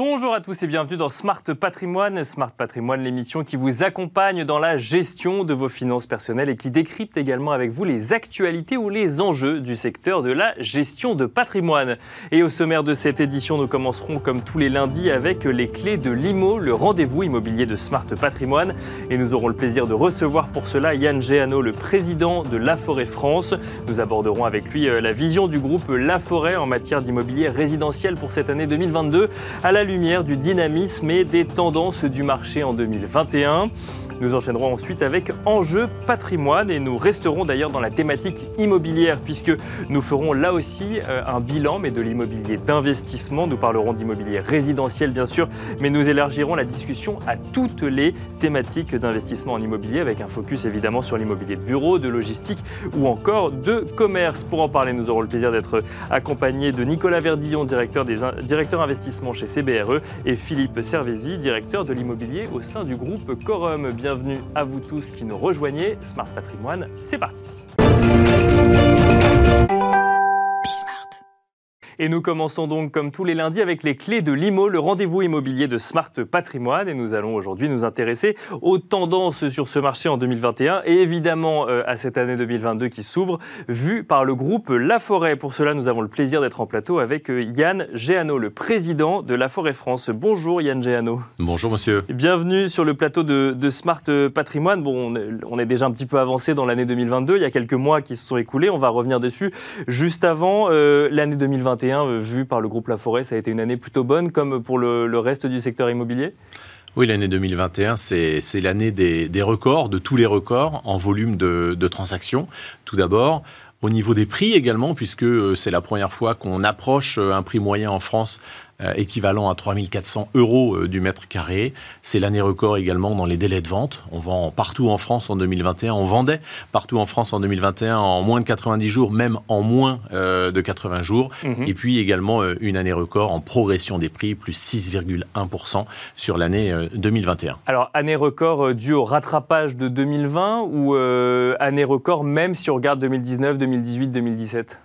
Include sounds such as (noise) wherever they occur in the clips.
Bonjour à tous et bienvenue dans Smart Patrimoine. Smart Patrimoine, l'émission qui vous accompagne dans la gestion de vos finances personnelles et qui décrypte également avec vous les actualités ou les enjeux du secteur de la gestion de patrimoine. Et au sommaire de cette édition, nous commencerons comme tous les lundis avec les clés de l'IMO, le rendez-vous immobilier de Smart Patrimoine. Et nous aurons le plaisir de recevoir pour cela Yann Géano, le président de La Forêt France. Nous aborderons avec lui euh, la vision du groupe La Forêt en matière d'immobilier résidentiel pour cette année 2022 à la lumière du dynamisme et des tendances du marché en 2021. Nous enchaînerons ensuite avec Enjeu patrimoine et nous resterons d'ailleurs dans la thématique immobilière puisque nous ferons là aussi euh, un bilan mais de l'immobilier d'investissement. Nous parlerons d'immobilier résidentiel bien sûr, mais nous élargirons la discussion à toutes les thématiques d'investissement en immobilier avec un focus évidemment sur l'immobilier de bureau, de logistique ou encore de commerce. Pour en parler, nous aurons le plaisir d'être accompagnés de Nicolas Verdillon, directeur, des, investissement chez CBRE et Philippe Servézy, directeur de l'immobilier au sein du groupe Corum bienvenue à vous tous qui nous rejoignez. Smart Patrimoine, c'est parti. Et nous commençons donc comme tous les lundis avec les clés de l'IMO, le rendez-vous immobilier de Smart Patrimoine. Et nous allons aujourd'hui nous intéresser aux tendances sur ce marché en 2021 et évidemment euh, à cette année 2022 qui s'ouvre, vue par le groupe La Forêt. Pour cela, nous avons le plaisir d'être en plateau avec euh, Yann Géano, le président de La Forêt France. Bonjour Yann Géano. Bonjour monsieur. Bienvenue sur le plateau de, Smart Patrimoine. Bon, on est déjà un petit peu avancé dans l'année 2022. Il y a quelques mois qui se sont écoulés. On va revenir dessus. Juste avant, euh, l'année 2021 euh, vu par le groupe La Forêt, ça a été une année plutôt bonne, comme pour le, reste du secteur immobilier? Oui, l'année 2021, c'est l'année des, records, de tous les records en volume de, de transactions. Tout d'abord, au niveau des prix également, puisque euh, c'est la première fois qu'on approche euh, un prix moyen en France euh, équivalent à 3400 euros euh, du mètre carré. C'est l'année record également dans les délais de vente. On vend partout en France en 2021. On vendait partout en France en 2021 en moins de 90 jours, même en moins euh, de 80 jours. Mhm. Et puis également une année record en progression des prix, plus 6,1% sur l'année 2021. Alors, année record due au rattrapage de 2020 ou année record même si on regarde 2019, 2018, 2017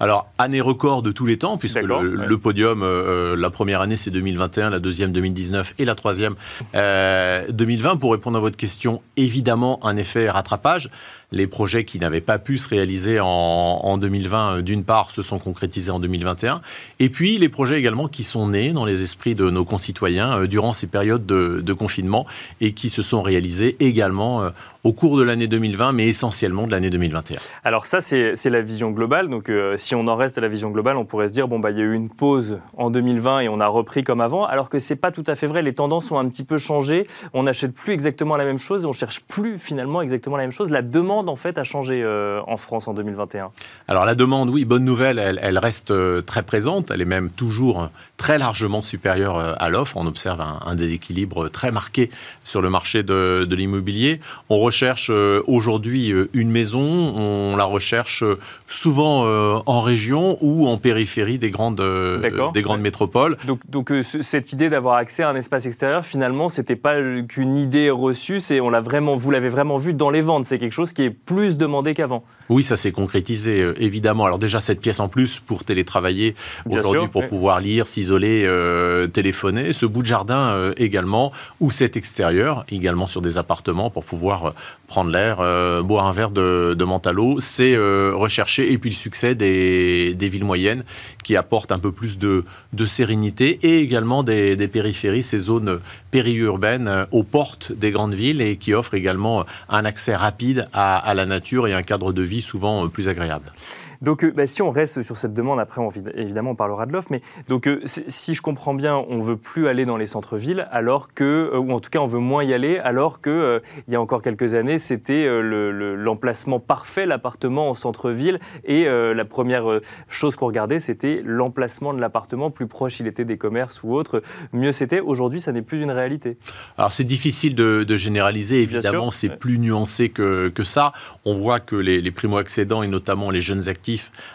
alors, année record de tous les temps, puisque le, podium, euh, euh, la première année c'est 2021, la deuxième 2019 et la troisième 2020. Euh, Pour répondre à votre question, évidemment un effet rattrapage les projets qui n'avaient pas pu se réaliser en, 2020, euh, d'une part, se sont concrétisés en 2021. Et puis, les projets également qui sont nés dans les esprits de nos concitoyens euh, durant ces périodes de, confinement et qui se sont réalisés également euh, au cours de l'année 2020, mais essentiellement de l'année 2021. Alors ça, c'est la vision globale. Donc si on en reste à la vision globale, on pourrait se dire, bon, bah, il y a eu une pause en 2020 et on a repris comme avant, alors que c'est pas tout à fait vrai. Les tendances ont un petit peu changé. On n'achète plus exactement la même chose et on cherche plus finalement exactement la même chose. La demande en fait a changé euh, en France en 2021 Alors la demande, oui, bonne nouvelle, elle, reste euh, très présente, elle est même toujours euh, très largement supérieure à l'offre. On observe un, déséquilibre très marqué sur le marché de, l'immobilier. On recherche aujourd'hui une maison, on la recherche souvent en région ou en périphérie des grandes, des grandes métropoles. Donc, donc cette idée d'avoir accès à un espace extérieur, finalement, c'était pas qu'une idée reçue, c'est on l'a vraiment, vous l'avez vraiment vu dans les ventes. C'est quelque chose qui est plus demandé qu'avant. Oui, ça s'est concrétisé, euh, évidemment. Alors déjà, cette pièce en plus pour télétravailler aujourd'hui, pour pouvoir lire, s'isoler, euh, téléphoner. Ce bout de jardin euh, également, ou cet extérieur, également sur des appartements pour pouvoir prendre l'air, boire un verre de, de c'est rechercher. Et puis le succès des, des, villes moyennes qui apportent un peu plus de, de sérénité et également des, des, périphéries, ces zones périurbaines aux portes des grandes villes et qui offrent également un accès rapide à, à la nature et un cadre de vie souvent euh, plus agréable. Donc, euh, bah, si on reste sur cette demande, après, évidemment, on parlera de l'offre, mais donc, euh, si je comprends bien, on veut plus aller dans les centres-villes, alors que, euh, ou en tout cas, on veut moins y aller, alors que il y a encore quelques années, c'était l'emplacement parfait, l'appartement en centre-ville, et la première chose qu'on regardait, c'était l'emplacement de l'appartement, plus proche il était des commerces ou autres, mieux c'était. Aujourd'hui, ça n'est plus une réalité. Alors, c'est difficile de, généraliser, évidemment, c'est plus nuancé que, que, ça. On voit que les, les primo-accédants et notamment les jeunes actifs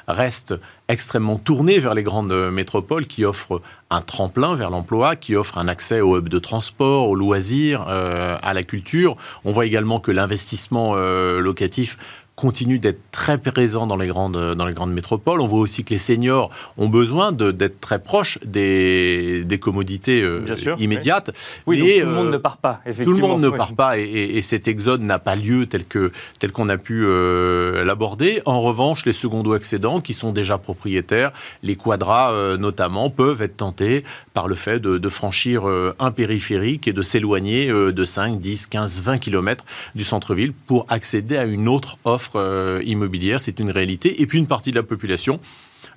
restent extrêmement tourné vers les grandes métropoles qui offrent un tremplin vers l'emploi, qui offrent un accès aux hubs de transport, aux loisirs, à la culture. On voit également que l'investissement locatif continue d'être très présent dans les, grandes, dans les grandes métropoles. On voit aussi que les seniors ont besoin d'être très proches des, des commodités euh, immédiates. Oui, donc tout le monde euh, ne part pas, effectivement. Tout le monde ne part pas et, cet exode n'a pas lieu tel qu'on tel qu'on a pu euh, l'aborder. En revanche, les secondo-accédants qui sont déjà propriétaires, les quadras notamment, peuvent être tentés par le fait de, de franchir un périphérique et de s'éloigner de 5, 10, 15, 20 km du centre-ville pour accéder à une autre offre euh, immobilière, c'est une réalité. Et puis une partie de la population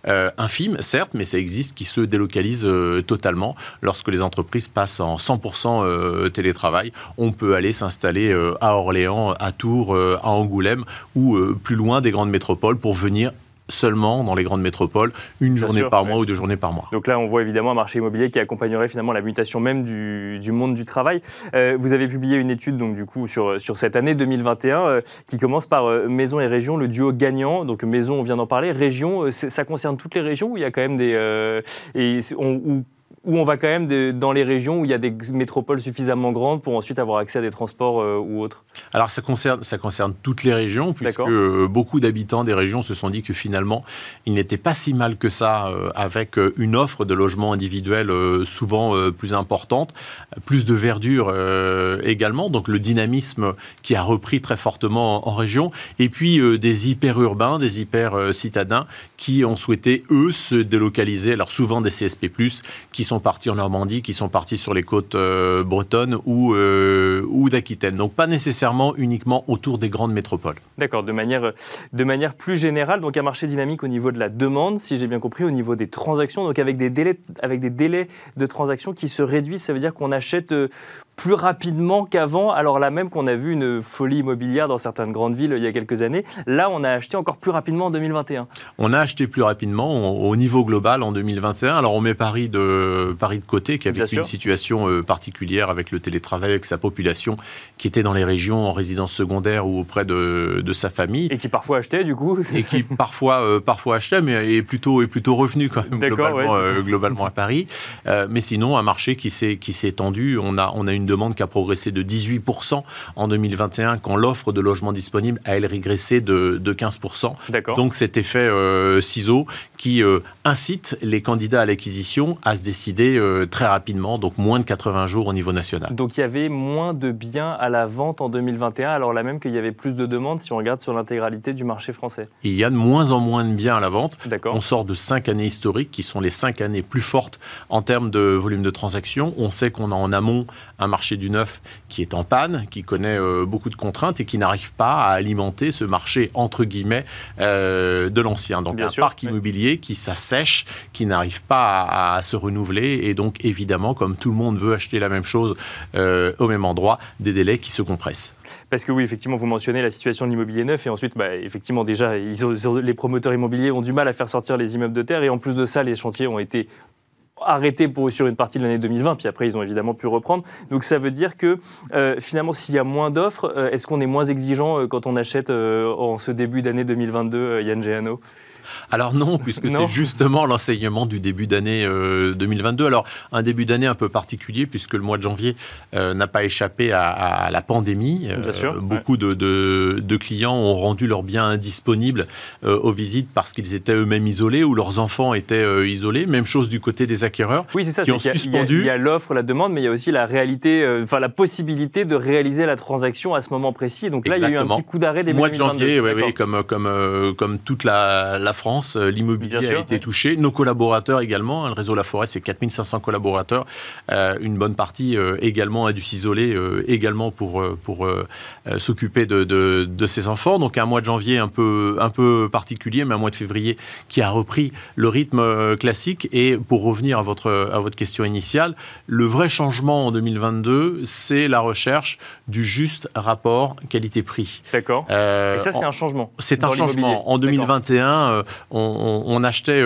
euh, infime, certes, mais ça existe, qui se délocalise euh, totalement lorsque les entreprises passent en 100% télétravail. On peut aller s'installer à Orléans, à Tours, à Angoulême ou plus loin des grandes métropoles pour venir seulement dans les grandes métropoles, une journée par mois ou deux journées par mois. Donc là, on voit évidemment un marché immobilier qui accompagnerait finalement la mutation même du, monde du travail. Euh, vous avez publié une étude donc du coup sur, sur cette année 2021 euh, qui commence par euh, maison et région, le duo gagnant. Donc maison, on vient d'en parler. Région, ça concerne toutes les régions où il y a quand même des et on, où on va quand même dans les régions où il y a des métropoles suffisamment grandes pour ensuite avoir accès à des transports euh, ou autres. Alors ça concerne, ça concerne toutes les régions, puisque euh, beaucoup d'habitants des régions se sont dit que finalement, il n'était pas si mal que ça euh, avec une offre de logements individuels souvent plus importante, plus de verdure également, donc le dynamisme qui a repris très fortement en, région, et puis des hyper-urbains, des hyper-citadins qui ont souhaité, eux, se délocaliser, alors souvent des CSP+, qui sont partis en Normandie, qui sont partis sur les côtes euh, bretonnes ou, euh, ou d'Aquitaine. Donc pas nécessairement uniquement autour des grandes métropoles. D'accord, de manière, de manière plus générale, donc un marché dynamique au niveau de la demande, si j'ai bien compris, au niveau des transactions, donc avec des délais, avec des délais de transactions qui se réduisent, ça veut dire qu'on achète euh, plus rapidement qu'avant, alors là même qu'on a vu une folie immobilière dans certaines grandes villes il y a quelques années, là on a acheté encore plus rapidement en 2021. On a acheté plus rapidement au niveau global en 2021. Alors on met Paris de, Paris de côté, qui a vécu une situation euh, particulière avec le télétravail, avec sa population qui était dans les régions en résidence secondaire ou auprès de, de sa famille. Et qui parfois achetait du coup. Et qui (laughs) parfois, euh, parfois achetait, mais est plutôt, est plutôt revenu quand même globalement, euh, globalement à Paris. mais sinon, un marché qui s'est étendu. On a, on a une demande qui a progressé de 18% en 2021, quand l'offre de logements disponibles a, elle, régressé de, de 15%. Donc cet effet euh, ciseau qui euh, incite les candidats à l'acquisition à se décider euh, très rapidement, donc moins de 80 jours au niveau national. Donc il y avait moins de biens à la vente en 2021, alors là même qu'il y avait plus de demandes si on regarde sur l'intégralité du marché français. Il y a de moins en moins de biens à la vente. On sort de cinq années historiques qui sont les cinq années plus fortes en termes de volume de transactions. On sait qu'on a en amont un marché du neuf qui est en panne, qui connaît euh, beaucoup de contraintes et qui n'arrive pas à alimenter ce marché entre guillemets euh, de l'ancien. Donc un parc immobilier qui s'assèche, qui n'arrive pas à, se renouveler et donc évidemment, comme tout le monde veut acheter la même chose euh, au même endroit, des délais qui se compressent. Parce que oui, effectivement, vous mentionnez la situation de l'immobilier neuf et ensuite, bah, effectivement, déjà, les promoteurs immobiliers ont du mal à faire sortir les immeubles de terre et en plus de ça, les chantiers ont été arrêté pour, sur une partie de l'année 2020, puis après ils ont évidemment pu reprendre. Donc ça veut dire que euh, finalement s'il y a moins d'offres, euh, est-ce qu'on est moins exigeant euh, quand on achète en ce début d'année 2022, Yann Géano? Alors non, puisque c'est justement l'enseignement du début d'année 2022. Euh, Alors un début d'année un peu particulier, puisque le mois de janvier euh, n'a pas échappé à, la pandémie. Euh, beaucoup de, clients ont rendu leurs biens indisponibles aux visites parce qu'ils étaient eux-mêmes isolés ou leurs enfants étaient isolés. Même chose du côté des acquéreurs oui, ça, qui ont suspendu. Il y a l'offre, la demande, mais il y a aussi la réalité, enfin la possibilité de réaliser la transaction à ce moment précis. Donc là, il y a eu un petit coup d'arrêt des mois de janvier, oui, oui, comme, comme, comme toute la, la France, euh, l'immobilier a été touché. Nos collaborateurs également, hein, le réseau La Forêt, c'est 4500 collaborateurs. Euh, une bonne partie euh, également a dû s'isoler également pour, pour s'occuper de, de, ses enfants. Donc un mois de janvier un peu, un peu particulier, mais un mois de février qui a repris le rythme classique. Et pour revenir à votre, à votre question initiale, le vrai changement en 2022, c'est la recherche du juste rapport qualité-prix. D'accord. Et ça, c'est un changement. C'est un changement. En 2021, 2021, on, achetait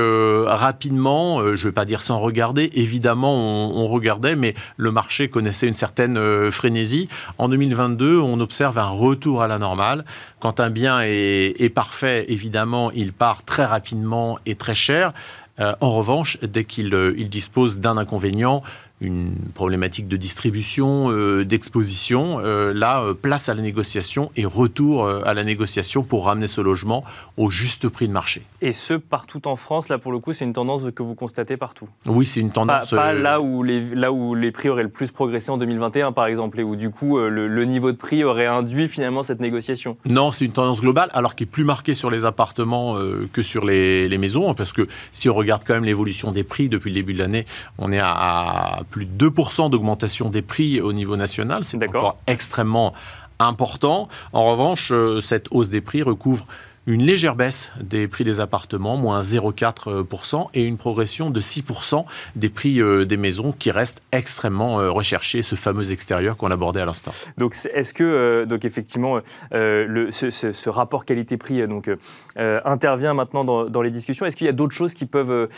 rapidement, je ne vais pas dire sans regarder, évidemment on, regardait, mais le marché connaissait une certaine frénésie. En 2022, on observe un retour à la normale. Quand un bien est parfait, évidemment, il part très rapidement et très cher. en revanche, dès qu'il dispose d'un inconvénient, une problématique de distribution, euh, d'exposition. Euh, là, euh, place à la négociation et retour à la négociation pour ramener ce logement au juste prix de marché. Et ce, partout en France, là pour le coup, c'est une tendance que vous constatez partout? Oui, c'est une tendance. Pas, là, où les, là où les prix auraient le plus progressé en 2021, par exemple, et où du coup le, niveau de prix aurait induit finalement cette négociation? Non, c'est une tendance globale, alors qui est plus marquée sur les appartements que sur les, les, maisons, parce que si on regarde quand même l'évolution des prix depuis le début de l'année, on est à, à plus de 2% d'augmentation des prix au niveau national. C'est encore extrêmement important. En revanche, euh, cette hausse des prix recouvre une légère baisse des prix des appartements, moins 0,4%, et une progression de 6% des prix euh, des maisons qui restent extrêmement euh, recherchés, ce fameux extérieur qu'on abordait à l'instant. Donc est-ce que, euh, donc effectivement, le, ce, rapport qualité-prix donc, intervient maintenant dans, les discussions? Est-ce qu'il y a d'autres choses qui peuvent,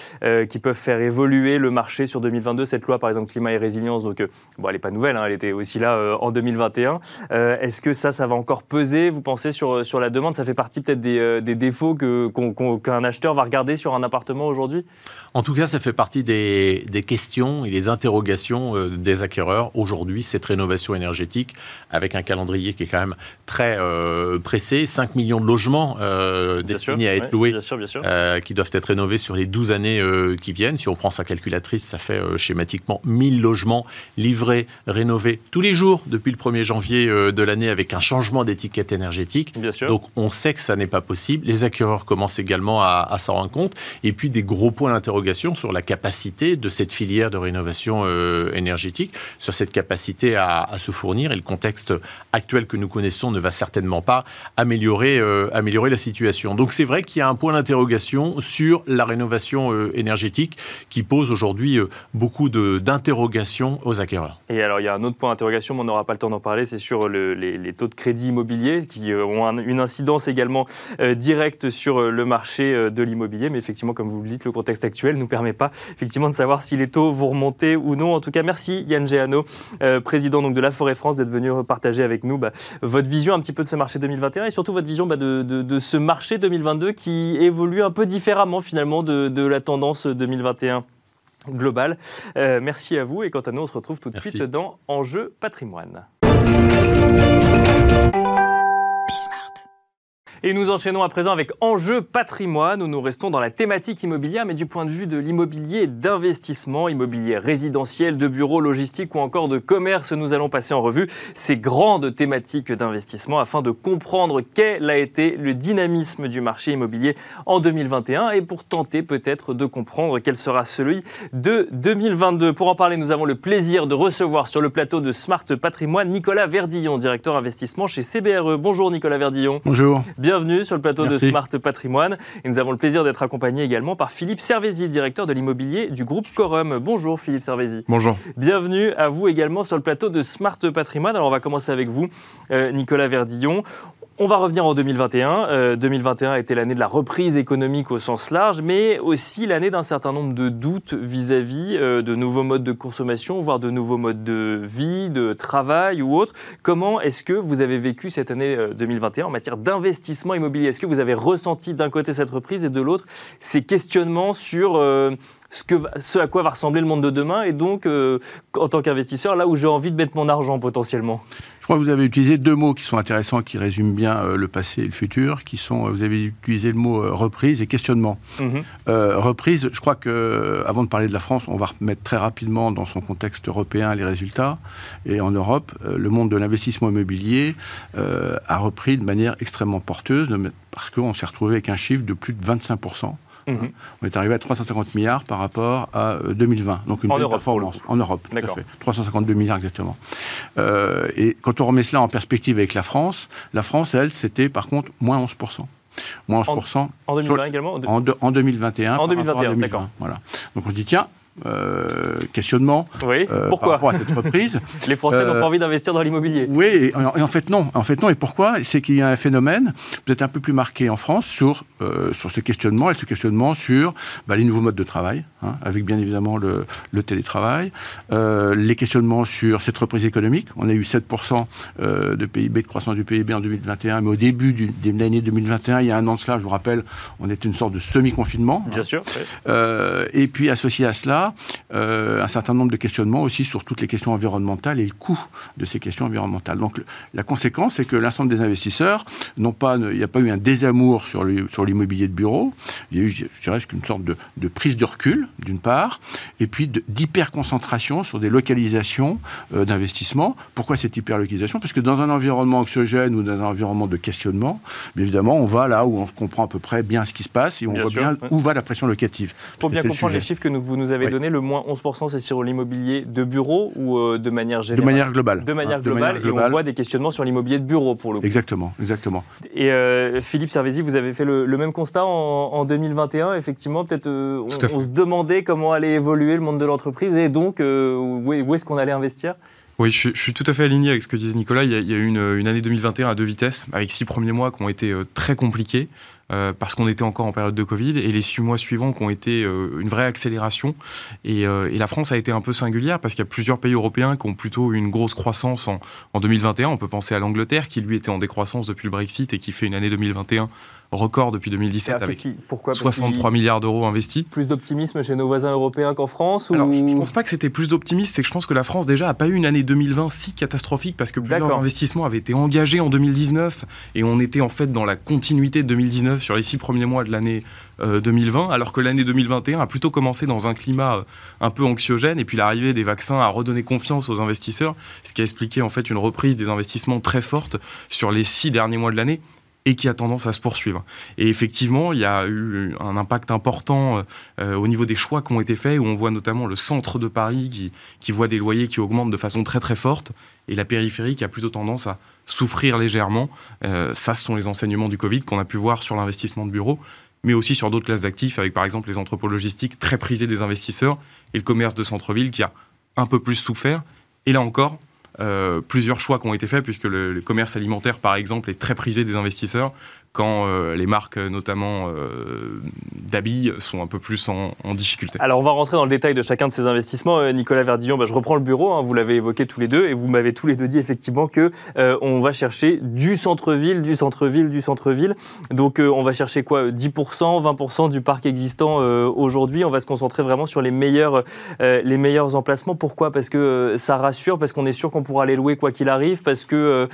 qui peuvent faire évoluer le marché sur 2022 Cette loi, par exemple, climat et résilience, donc, bon, elle n'est pas nouvelle, hein, elle était aussi là en 2021. Est-ce que ça, ça va encore peser, vous pensez, sur, sur la demande? Ça fait partie peut-être des euh, des, défauts qu'un acheteur va regarder sur un appartement aujourd'hui? En tout cas, ça fait partie des, questions et des interrogations euh, des acquéreurs aujourd'hui, cette rénovation énergétique, avec un calendrier qui est quand même très euh, pressé. 5 millions de logements destinés à être loués, qui doivent être rénovés sur les 12 années qui viennent. Si on prend sa calculatrice, ça fait schématiquement 1000 logements livrés, rénovés tous les jours depuis le 1er janvier de l'année avec un changement d'étiquette énergétique. Donc on sait que ça n'est pas possible. Les acquéreurs commencent également à, s'en rendre compte. Et puis des gros points d'interrogation sur la capacité de cette filière de rénovation euh, énergétique, sur cette capacité à, se fournir. Et le contexte actuel que nous connaissons ne va certainement pas améliorer, euh, améliorer la situation. Donc c'est vrai qu'il y a un point d'interrogation sur la rénovation euh, énergétique qui pose aujourd'hui beaucoup d'interrogations aux acquéreurs. Et alors il y a un autre point d'interrogation, mais on n'aura pas le temps d'en parler, c'est sur les, taux de crédit immobilier qui ont une incidence également euh, direct sur euh, le marché euh, de l'immobilier. Mais effectivement, comme vous le dites, le contexte actuel ne nous permet pas effectivement de savoir si les taux vont remonter ou non. En tout cas, merci Yann Géano, président donc, de la Forêt France, d'être venu partager avec nous bah, votre vision un petit peu de ce marché 2021 et surtout votre vision bah, de, ce marché 2022 qui évolue un peu différemment finalement de, la tendance 2021 globale. merci à vous et quant à nous, on se retrouve tout de suite dans Enjeu patrimoine. Et nous enchaînons à présent avec Enjeu patrimoine, où nous restons dans la thématique immobilière, mais du point de vue de l'immobilier d'investissement, immobilier résidentiel, de bureaux, logistique ou encore de commerce. Nous allons passer en revue ces grandes thématiques d'investissement afin de comprendre quel a été le dynamisme du marché immobilier en 2021 et pour tenter peut-être de comprendre quel sera celui de 2022. Pour en parler, nous avons le plaisir de recevoir sur le plateau de Smart Patrimoine Nicolas Verdillon, directeur investissement chez CBRE. Bonjour Nicolas Verdillon. Bonjour bienvenue sur le plateau de Smart Patrimoine. Et nous avons le plaisir d'être accompagnés également par Philippe Servézy, directeur de l'immobilier du groupe Corum. Bonjour Philippe Servézy. Bonjour. Bienvenue à vous également sur le plateau de Smart Patrimoine. Alors on va commencer avec vous, euh, Nicolas Verdillon. On va revenir en 2021. 2021 euh, a été l'année de la reprise économique au sens large, mais aussi l'année d'un certain nombre de doutes vis-à-vis euh, de nouveaux modes de consommation, voire de nouveaux modes de vie, de travail ou autre. Comment est-ce que vous avez vécu cette année 2021 euh, en matière d'investissement immobilier? Est-ce que vous avez ressenti d'un côté cette reprise et de l'autre ces questionnements sur ce, que, ce à quoi va ressembler le monde de demain et donc, en tant qu'investisseur, là où j'ai envie de mettre mon argent potentiellement je crois que vous avez utilisé deux mots qui sont intéressants, qui résument bien euh, le passé et le futur, qui sont, euh, vous avez utilisé le mot euh, reprise et questionnement. Mhm. reprise, je crois que, avant de parler de la France, on va remettre très rapidement dans son contexte européen les résultats. Et en Europe, le monde de l'investissement immobilier a repris de manière extrêmement porteuse, parce qu'on s'est retrouvé avec un chiffre de plus de 25 Mhm. On est arrivé à 350 milliards par rapport à 2020. Euh, Donc une belle performance. En Europe, tout à fait. 352 milliards exactement. Euh, et quand on remet cela en perspective avec la France, la France, elle, c'était par contre moins 11%. Moins 11%. En, 2020 également en, 2021. En 2021, d'accord. Voilà. Donc on dit, tiens, questionnement oui. par rapport à cette reprise. (laughs) Les Français n'ont pas envie d'investir dans l'immobilier. Oui, et en, fait non. En fait non. Et pourquoi? C'est qu'il y a un phénomène peut-être un peu plus marqué en France sur, sur ce questionnement et ce questionnement sur bah, les nouveaux modes de travail, hein, avec bien évidemment le, le télétravail, les questionnements sur cette reprise économique. On a eu 7% de PIB, de croissance du PIB en 2021, mais au début de l'année 2021, il y a un an de cela, je vous rappelle, on était une sorte de semi-confinement. Bien sûr. Euh, et puis associé à cela, euh, un certain nombre de questionnements aussi sur toutes les questions environnementales et le coût de ces questions environnementales. Donc la conséquence, c'est que l'ensemble des investisseurs n'ont pas, il n'y a pas eu un désamour sur l'immobilier de bureau. Il y a eu, je dirais, une sorte de, de prise de recul, d'une part, et puis d'hyper-concentration sur des localisations euh, d'investissement. Pourquoi cette hyper-localisation? Parce que dans un environnement anxiogène ou dans un environnement de questionnement, bien évidemment, on va là où on comprend à peu près bien ce qui se passe et on voit bien où va la pression locative. Pour bien comprendre les chiffres que vous nous avez donnés, le moins 11%, c'est sur l'immobilier de bureau ou euh, de manière générale De manière globale. De manière, globale, et on voit des questionnements sur l'immobilier de bureau pour le coup. Exactement, exactement. Et euh, Philippe Servézy, vous avez fait le, même constat en, 2021. Effectivement, peut-être euh, on, se demandait comment allait évoluer le monde de l'entreprise et donc où est-ce qu'on allait investir? Oui, je, suis tout à fait aligné avec ce que disait Nicolas. Il y a, eu une, année 2021 à deux vitesses, avec six premiers mois qui ont été euh, très compliqués, euh, parce qu'on était encore en période de Covid, et les six mois suivants qui ont été euh, une vraie accélération. Et, la France a été un peu singulière, parce qu'il y a plusieurs pays européens qui ont plutôt eu une grosse croissance en, en 2021. On peut penser à l'Angleterre, qui lui était en décroissance depuis le Brexit et qui fait une année 2021 record depuis 2017 avec 63 milliards d'euros investis. Plus d'optimisme chez nos voisins européens qu'en France ou... Alors, je ne pense pas que c'était plus d'optimisme, c'est que je pense que la France déjà n'a pas eu une année 2020 si catastrophique parce que plusieurs investissements avaient été engagés en 2019 et on était en fait dans la continuité de 2019 sur les six premiers mois de l'année 2020, euh, alors que l'année 2021 a plutôt commencé dans un climat euh, un peu anxiogène et puis l'arrivée des vaccins a redonné confiance aux investisseurs, ce qui a expliqué en fait une reprise des investissements très forte sur les six derniers mois de l'année et qui a tendance à se poursuivre. Et effectivement, il y a eu un impact important euh, au niveau des choix qui ont été faits, où on voit notamment le centre de Paris qui, voit des loyers qui augmentent de façon très très forte, et la périphérie qui a plutôt tendance à souffrir légèrement. Euh, ça, ce sont les enseignements du Covid qu'on a pu voir sur l'investissement de bureaux, mais aussi sur d'autres classes d'actifs, avec par exemple les entrepôts logistiques très prisés des investisseurs, et le commerce de centre-ville qui a un peu plus souffert. Et là encore, euh, plusieurs choix qui ont été faits, puisque le, commerce alimentaire, par exemple, est très prisé des investisseurs quand euh, les marques, notamment euh, d'habits, sont un peu plus en, difficulté. Alors, on va rentrer dans le détail de chacun de ces investissements. Euh, Nicolas Verdillon, bah, je reprends le bureau, hein, vous l'avez évoqué tous les deux, et vous m'avez tous les deux dit effectivement que on va chercher du centre-ville, du centre-ville, du centre-ville. Donc, on va chercher quoi 10%, 20% du parc existant aujourd'hui. On va se concentrer vraiment sur les meilleurs, les meilleurs emplacements. Pourquoi? Parce que ça rassure, parce qu'on est sûr qu'on pourra les louer quoi qu'il arrive, parce que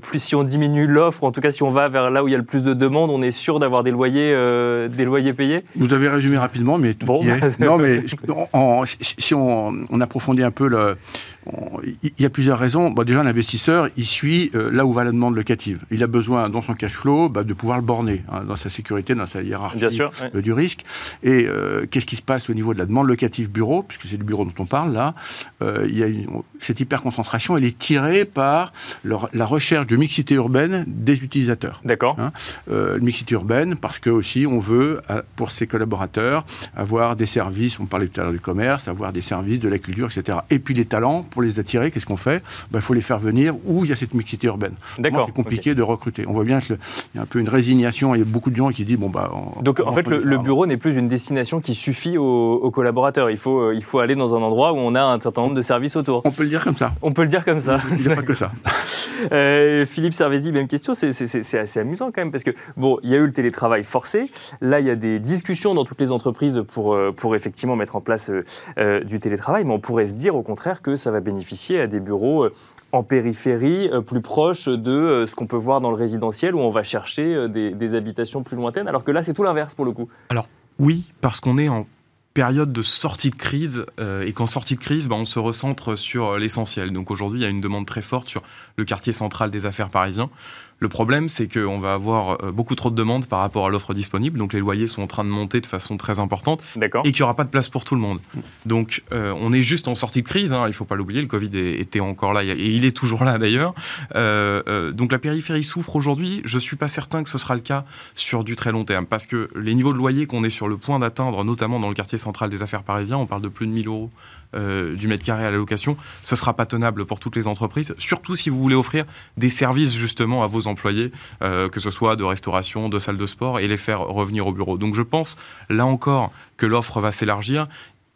plus si on diminue l'offre, en tout cas si on va vers là où il y a le plus de demandes, on est sûr d'avoir des loyers, euh, des loyers payés Vous avez résumé rapidement, mais tout bon, y est. Bah, non, mais (laughs) si on, on, approfondit un peu le, il y a plusieurs raisons. déjà, l'investisseur, il suit euh, là où va la demande locative. Il a besoin, dans son cash flow, bah, de pouvoir le borner, hein, dans sa sécurité, dans sa hiérarchie euh, du risque. Et qu'est-ce qui se passe au niveau de la demande locative bureau, puisque c'est le bureau dont on parle là il y a Cette hyperconcentration, elle est tirée par la recherche de mixité urbaine des utilisateurs. D'accord. Hein. Mixité urbaine, parce que aussi, on veut, pour ses collaborateurs, avoir des services, on parlait tout à l'heure du commerce, avoir des services, de la culture, etc. Et puis les talents pour les attirer, qu'est-ce qu'on fait? Il bah, faut les faire venir où il y a cette mixité urbaine. D'accord. C'est compliqué de recruter. On voit bien qu'il y a un peu une résignation. Il y a beaucoup de gens qui disent bon bah. Donc en fait, le, bureau n'est plus une destination qui suffit aux, collaborateurs. Il faut, euh, il faut aller dans un endroit où on a un certain nombre de services autour. On peut le dire comme ça. On peut le dire comme ça. Il n'y a pas que (laughs) ça. euh, Philippe Servézy, même question. C'est assez amusant quand même parce que bon, il y a eu le télétravail forcé. Là, il y a des discussions dans toutes les entreprises pour, euh, pour effectivement mettre en place euh, du télétravail, mais on pourrait se dire au contraire que ça va bénéficier à des bureaux euh, en périphérie, euh, plus proches de euh, ce qu'on peut voir dans le résidentiel, où on va chercher des, habitations plus lointaines, alors que là, c'est tout l'inverse pour le coup. Alors oui, parce qu'on est en période de sortie de crise, et qu'en sortie de crise, bah, on se recentre sur l'essentiel. Donc aujourd'hui, il y a une demande très forte sur le quartier central des affaires parisiens. Le problème, c'est qu'on va avoir euh, beaucoup trop de demandes par rapport à l'offre disponible, donc les loyers sont en train de monter de façon très importante, et qu'il n'y aura pas de place pour tout le monde. Donc euh, on est juste en sortie de crise, hein, il ne faut pas l'oublier, le Covid était encore là, et il est toujours là d'ailleurs. Euh, donc la périphérie souffre aujourd'hui, je ne suis pas certain que ce sera le cas sur du très long terme, parce que les niveaux de loyer qu'on est sur le point d'atteindre, notamment dans le quartier central des affaires parisiens, on parle de plus de 1000 euros euh, du mètre carré à la location, ce ne sera pas tenable pour toutes les entreprises, surtout si vous voulez offrir des services justement à vos employés, euh, que ce soit de restauration, de salle de sport, et les faire revenir au bureau. Donc je pense, là encore, que l'offre va s'élargir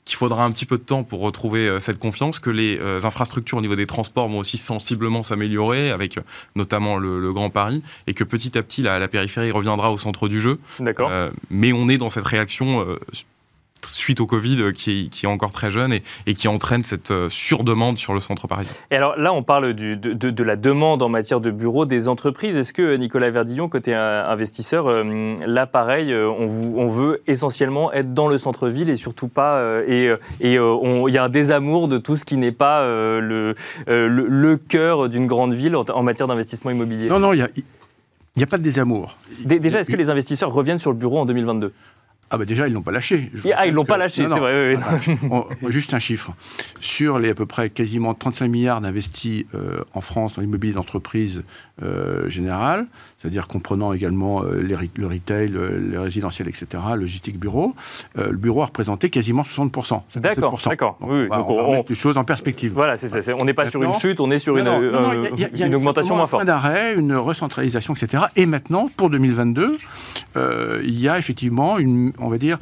qu'il faudra un petit peu de temps pour retrouver euh, cette confiance, que les infrastructures au niveau des transports vont aussi sensiblement s'améliorer, avec notamment le, Grand Paris, et que petit à petit la, la périphérie reviendra au centre du jeu. D'accord. mais on est dans cette réaction suite au Covid euh, qui est, encore très jeune et, qui entraîne cette euh, surdemande sur le centre parisien. Et alors là, on parle de, la demande en matière de bureaux des entreprises. Est-ce que Nicolas Verdillon, côté euh, investisseur, là pareil, on, veut essentiellement être dans le centre-ville et surtout pas. et il y a un désamour de tout ce qui n'est pas le, le, cœur d'une grande ville en, matière d'investissement immobilier? Non, non, il n'y a, a pas de désamour. Déjà, est-ce que les investisseurs reviennent sur le bureau en 2022 ah bah déjà, ils l'ont pas lâché. ah, ils l'ont pas lâché, c'est vrai. (laughs) juste un chiffre. Sur les à peu près quasiment 35 milliards d'investis euh, en France dans l'immobilier d'entreprise euh, générale, c'est-à-dire comprenant également euh, les, le retail, les résidentiels, etc., logistique, bureau, le bureau a représenté quasiment 60%. D'accord, d'accord. Oui, Donc on, va les choses en perspective. Voilà, c'est ça. On n'est pas sur une chute, on est sur une, une augmentation moins forte. Un d'arrêt, une recentralisation, etc. Et maintenant, pour 2022, il y a effectivement une on va dire,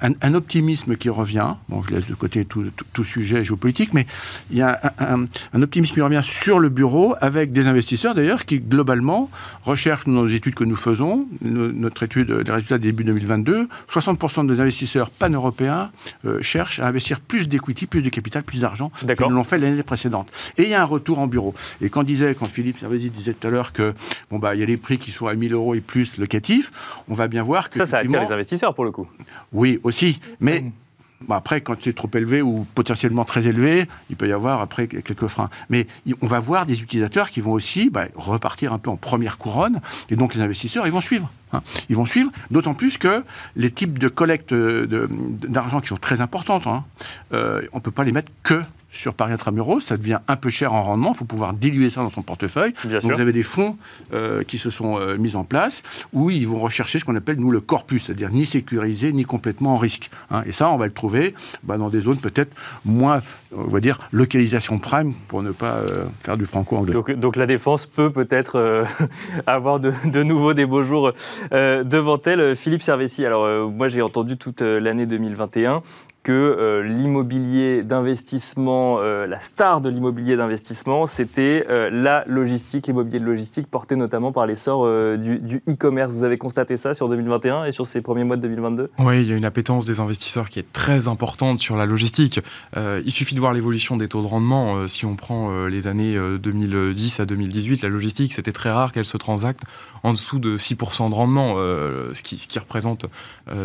un, optimisme qui revient. Bon, je laisse de côté tout, sujet géopolitique, mais il y a un, optimisme qui revient sur le bureau avec des investisseurs d'ailleurs qui globalement recherchent nos études que nous faisons, notre étude des résultats début 2022, 60% des investisseurs pan-européens euh, cherchent à investir plus d'equity, plus de capital, plus d'argent qu'ils ne l'ont fait l'année précédente. Et il y a un retour en bureau. Et quand disait, quand Philippe Servesi disait tout à l'heure que bon bah il y a les prix qui sont à 1000 euros et plus locatifs, on va bien voir que ça, ça attire les investisseurs pour le coup. Oui, aussi. Mais mm. après, quand c'est trop élevé ou potentiellement très élevé, il peut y avoir après quelques freins. Mais on va voir des utilisateurs qui vont aussi bah, repartir un peu en première couronne, et donc les investisseurs, ils vont suivre. Hein. Ils vont suivre, d'autant plus que les types de collecte d'argent qui sont très importantes, hein, euh, on ne peut pas les mettre que sur Paris Intramuros, ça devient un peu cher en rendement, il faut pouvoir diluer ça dans son portefeuille. Donc vous avez des fonds euh, qui se sont euh, mis en place où ils vont rechercher ce qu'on appelle, nous, le corpus, c'est-à-dire ni sécurisé, ni complètement en risque. Hein. Et ça, on va le trouver bah, dans des zones peut-être moins, on va dire, localisation prime, pour ne pas euh, faire du franco-anglais. Donc, la défense peut peut-être (laughs) avoir de, de, nouveau des beaux jours devant elle. Philippe Servessi, alors moi j'ai entendu toute l'année 2021 que euh, l'immobilier d'investissement, euh, la star de l'immobilier d'investissement, c'était euh, la logistique, l'immobilier de logistique, porté notamment par l'essor du e-commerce. Vous avez constaté ça sur 2021 et sur ces premiers mois de 2022 Oui, il y a une appétence des investisseurs qui est très importante sur la logistique. il suffit de voir l'évolution des taux de rendement. si on prend les années 2010 à 2018, la logistique, c'était très rare qu'elle se transacte en dessous de 6% de rendement, ce qui, ce, qui, représente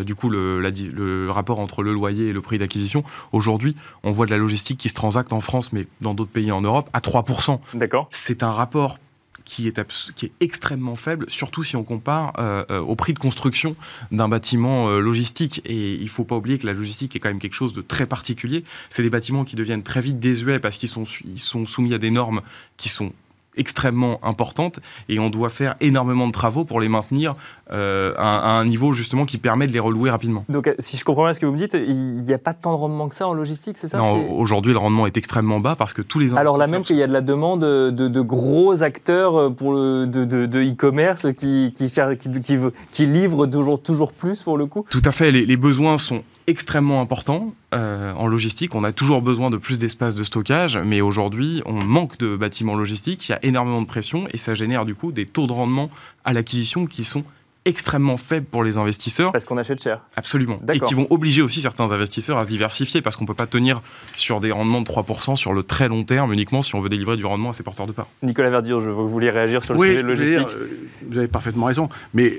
du coup le, le rapport entre le loyer et le prix d'acquisition. Aujourd'hui, on voit de la logistique qui se transacte en France, mais dans d'autres pays en Europe, à 3%. D'accord. C'est un rapport qui est, qui est extrêmement faible, surtout si on compare euh, euh, au prix de construction d'un bâtiment euh, logistique. Et il ne faut pas oublier que la logistique est quand même quelque chose de très particulier. C'est des bâtiments qui deviennent très vite désuets parce qu'ils sont, ils sont soumis à des normes qui sont extrêmement importantes et on doit faire énormément de travaux pour les maintenir euh, à, un niveau justement qui permet de les relouer rapidement. Donc euh, si je comprends bien ce que vous me dites, il n'y a pas tant de rendement que ça en logistique, c'est ça? Non, aujourd'hui le rendement est extrêmement bas parce que tous les Alors là même qu'il y a de la demande de, gros acteurs pour le, de e-commerce qui, qui, qui, qui, livrent toujours, toujours plus pour le coup Tout à fait, les, les besoins sont extrêmement important euh, en logistique. On a toujours besoin de plus d'espace de stockage, mais aujourd'hui, on manque de bâtiments logistiques. Il y a énormément de pression et ça génère du coup des taux de rendement à l'acquisition qui sont extrêmement faible pour les investisseurs. Parce qu'on achète cher. Absolument. Et qui vont obliger aussi certains investisseurs à se diversifier parce qu'on ne peut pas tenir sur des rendements de 3% sur le très long terme uniquement si on veut délivrer du rendement à ses porteurs de part. Nicolas Verdier, je vous vouliez réagir sur le sujet logistique. Euh, vous avez parfaitement raison. Mais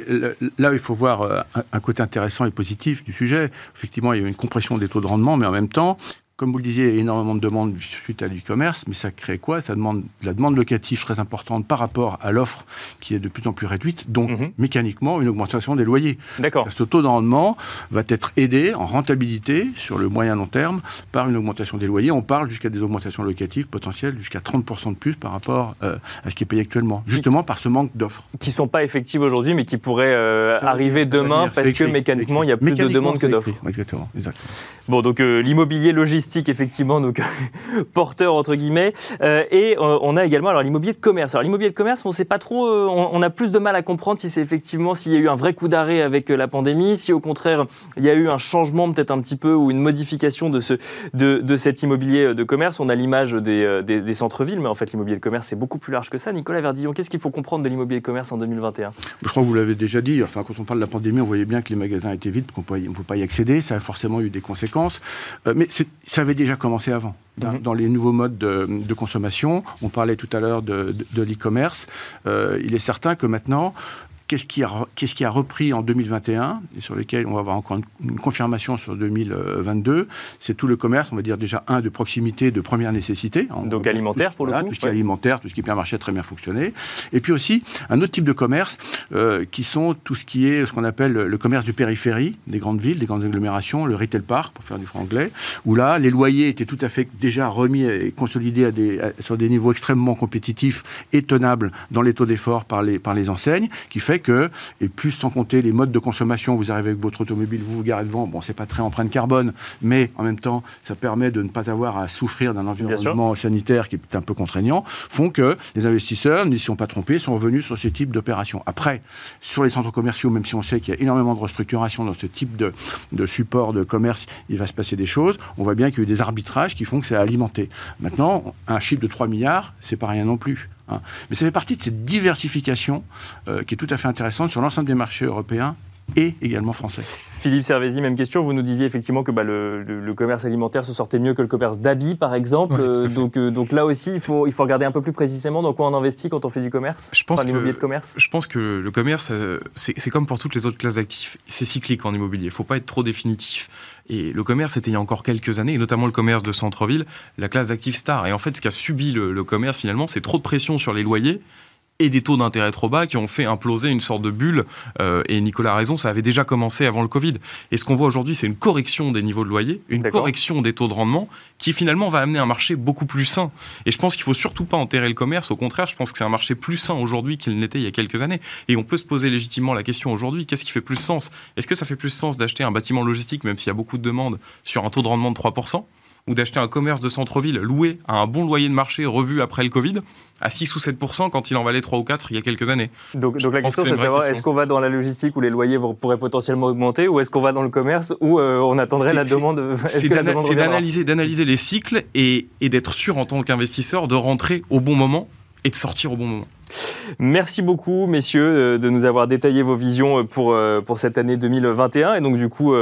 là, il faut voir euh, un côté intéressant et positif du sujet. Effectivement, il y a une compression des taux de rendement, mais en même temps, comme vous le disiez, énormément de demandes suite à l'e-commerce, mais ça crée quoi? Ça demande la demande locative très importante par rapport à l'offre qui est de plus en plus réduite, donc mhm. mécaniquement une augmentation des loyers. D'accord. Ce taux de rendement va être aidé en rentabilité sur le moyen long terme par une augmentation des loyers. On parle jusqu'à des augmentations locatives potentielles jusqu'à 30% de plus par rapport euh, à ce qui est payé actuellement, justement par ce manque d'offres. Qui ne sont pas effectives aujourd'hui, mais qui pourraient euh, arriver demain parce que mécaniquement, il y a plus de demandes que d'offres. Exactement, exactement. Bon, donc euh, l'immobilier logistique, effectivement, donc (laughs) porteur entre guillemets, et on a également alors l'immobilier de commerce. Alors l'immobilier de commerce, on sait pas trop, on, a plus de mal à comprendre si c'est effectivement s'il y a eu un vrai coup d'arrêt avec la pandémie, si au contraire il y a eu un changement peut-être un petit peu ou une modification de ce de, de cet immobilier de commerce. On a l'image des, des, centres-villes, mais en fait l'immobilier de commerce c'est beaucoup plus large que ça. Nicolas Verdillon, qu'est-ce qu'il faut comprendre de l'immobilier de commerce en 2021 Je crois que vous l'avez déjà dit. Enfin, quand on parle de la pandémie, on voyait bien que les magasins étaient vides, qu'on ne pouvait pas y accéder. Ça a forcément eu des conséquences. Euh, mais ça avait déjà commencé avant. Mhm. Dans, les nouveaux modes de, consommation, on parlait tout à l'heure de, l'e-commerce. Euh, il est certain que maintenant, Qu'est-ce qui, a, qu'est-ce qui a repris en 2021 et sur lequel on va avoir encore une, confirmation sur 2022 C'est tout le commerce, on va dire déjà un de proximité, de première nécessité. Donc alimentaire pour le coup Tout ce qui est alimentaire, tout ce qui est marché très bien fonctionné. Et puis aussi un autre type de commerce euh, qui sont tout ce qui est ce qu'on appelle le commerce du périphérie, des grandes villes, des grandes agglomérations, le retail park pour faire du franglais, où là les loyers étaient tout à fait déjà remis et consolidés à des, sur des niveaux extrêmement compétitifs et tenables dans les taux d'effort par les, par les enseignes, qui fait que, et plus sans compter les modes de consommation, vous arrivez avec votre automobile, vous vous garez devant, bon, c'est pas très empreinte carbone, mais en même temps, ça permet de ne pas avoir à souffrir d'un environnement sanitaire qui est un peu contraignant, font que les investisseurs, ne s'y sont pas trompés, sont revenus sur ce type d'opération. Après, sur les centres commerciaux, même si on sait qu'il y a énormément de restructuration dans ce type de, de support de commerce, il va se passer des choses. On voit bien qu'il y a eu des arbitrages qui font que c'est alimenté. Maintenant, un chiffre de 3 milliards, c'est pas rien non plus. Hein. Mais ça fait partie de cette diversification euh, qui est tout à fait intéressante sur l'ensemble des marchés européens et également français. Philippe Servézy, même question. Vous nous disiez effectivement que bah, le, commerce alimentaire se sortait mieux que le commerce d'habits, par exemple. donc, euh, donc là aussi, il faut, il faut regarder un peu plus précisément dans quoi on investit quand on fait du commerce Je pense, que, de commerce. je pense que le commerce, euh, c'est comme pour toutes les autres classes d'actifs. C'est cyclique en immobilier. Il ne faut pas être trop définitif. Et le commerce, c'était il y a encore quelques années, et notamment le commerce de centre-ville, la classe d'actifs star. Et en fait, ce qu'a subi le commerce, finalement, c'est trop de pression sur les loyers et des taux d'intérêt trop bas qui ont fait imploser une sorte de bulle. Euh, et Nicolas a raison, ça avait déjà commencé avant le Covid. Et ce qu'on voit aujourd'hui, c'est une correction des niveaux de loyer, une correction des taux de rendement qui finalement va amener un marché beaucoup plus sain. Et je pense qu'il faut surtout pas enterrer le commerce. Au contraire, je pense que c'est un marché plus sain aujourd'hui qu'il n'était il y a quelques années. Et on peut se poser légitimement la question aujourd'hui, qu'est-ce qui fait plus sens? Est-ce que ça fait plus sens d'acheter un bâtiment logistique, même s'il y a beaucoup de demandes, sur un taux de rendement de 3% ou d'acheter un commerce de centre-ville loué à un bon loyer de marché revu après le Covid à 6 ou 7 quand il en valait 3 ou 4 il y a quelques années. Donc, la question, c'est de savoir est-ce qu'on va dans la logistique où les loyers pourraient potentiellement augmenter ou est-ce qu'on va dans le commerce où euh, on attendrait la demande C'est d'analyser, d'analyser les cycles et d'être sûr en tant qu'investisseur de rentrer au bon moment et de sortir au bon moment. Merci beaucoup, messieurs, euh, de nous avoir détaillé vos visions euh, pour, euh, pour cette année 2021. Et donc, du coup,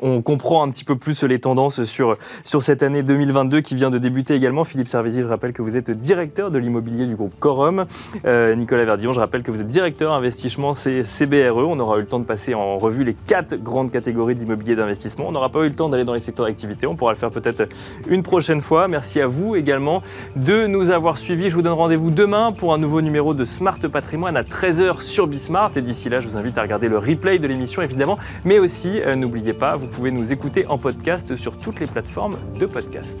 on comprend un petit peu plus les tendances sur, sur cette année 2022 qui vient de débuter également. Philippe Servézy, je rappelle que vous êtes directeur de l'immobilier du groupe Corum. Nicolas Verdillon, je rappelle que vous êtes directeur investissement CBRE. On aura eu le temps de passer en revue les quatre grandes catégories d'immobilier d'investissement. On n'aura pas eu le temps d'aller dans les secteurs d'activité. On pourra le faire peut-être une prochaine fois. Merci à vous également de nous avoir suivis. Je vous donne rendez-vous demain pour un nouveau numéro de Smart Patrimoine à 13h sur Bismart. Et d'ici là, je vous invite à regarder le replay de l'émission évidemment. Mais aussi, euh, n'oubliez pas, vous pouvez nous écouter en podcast sur toutes les plateformes de podcast.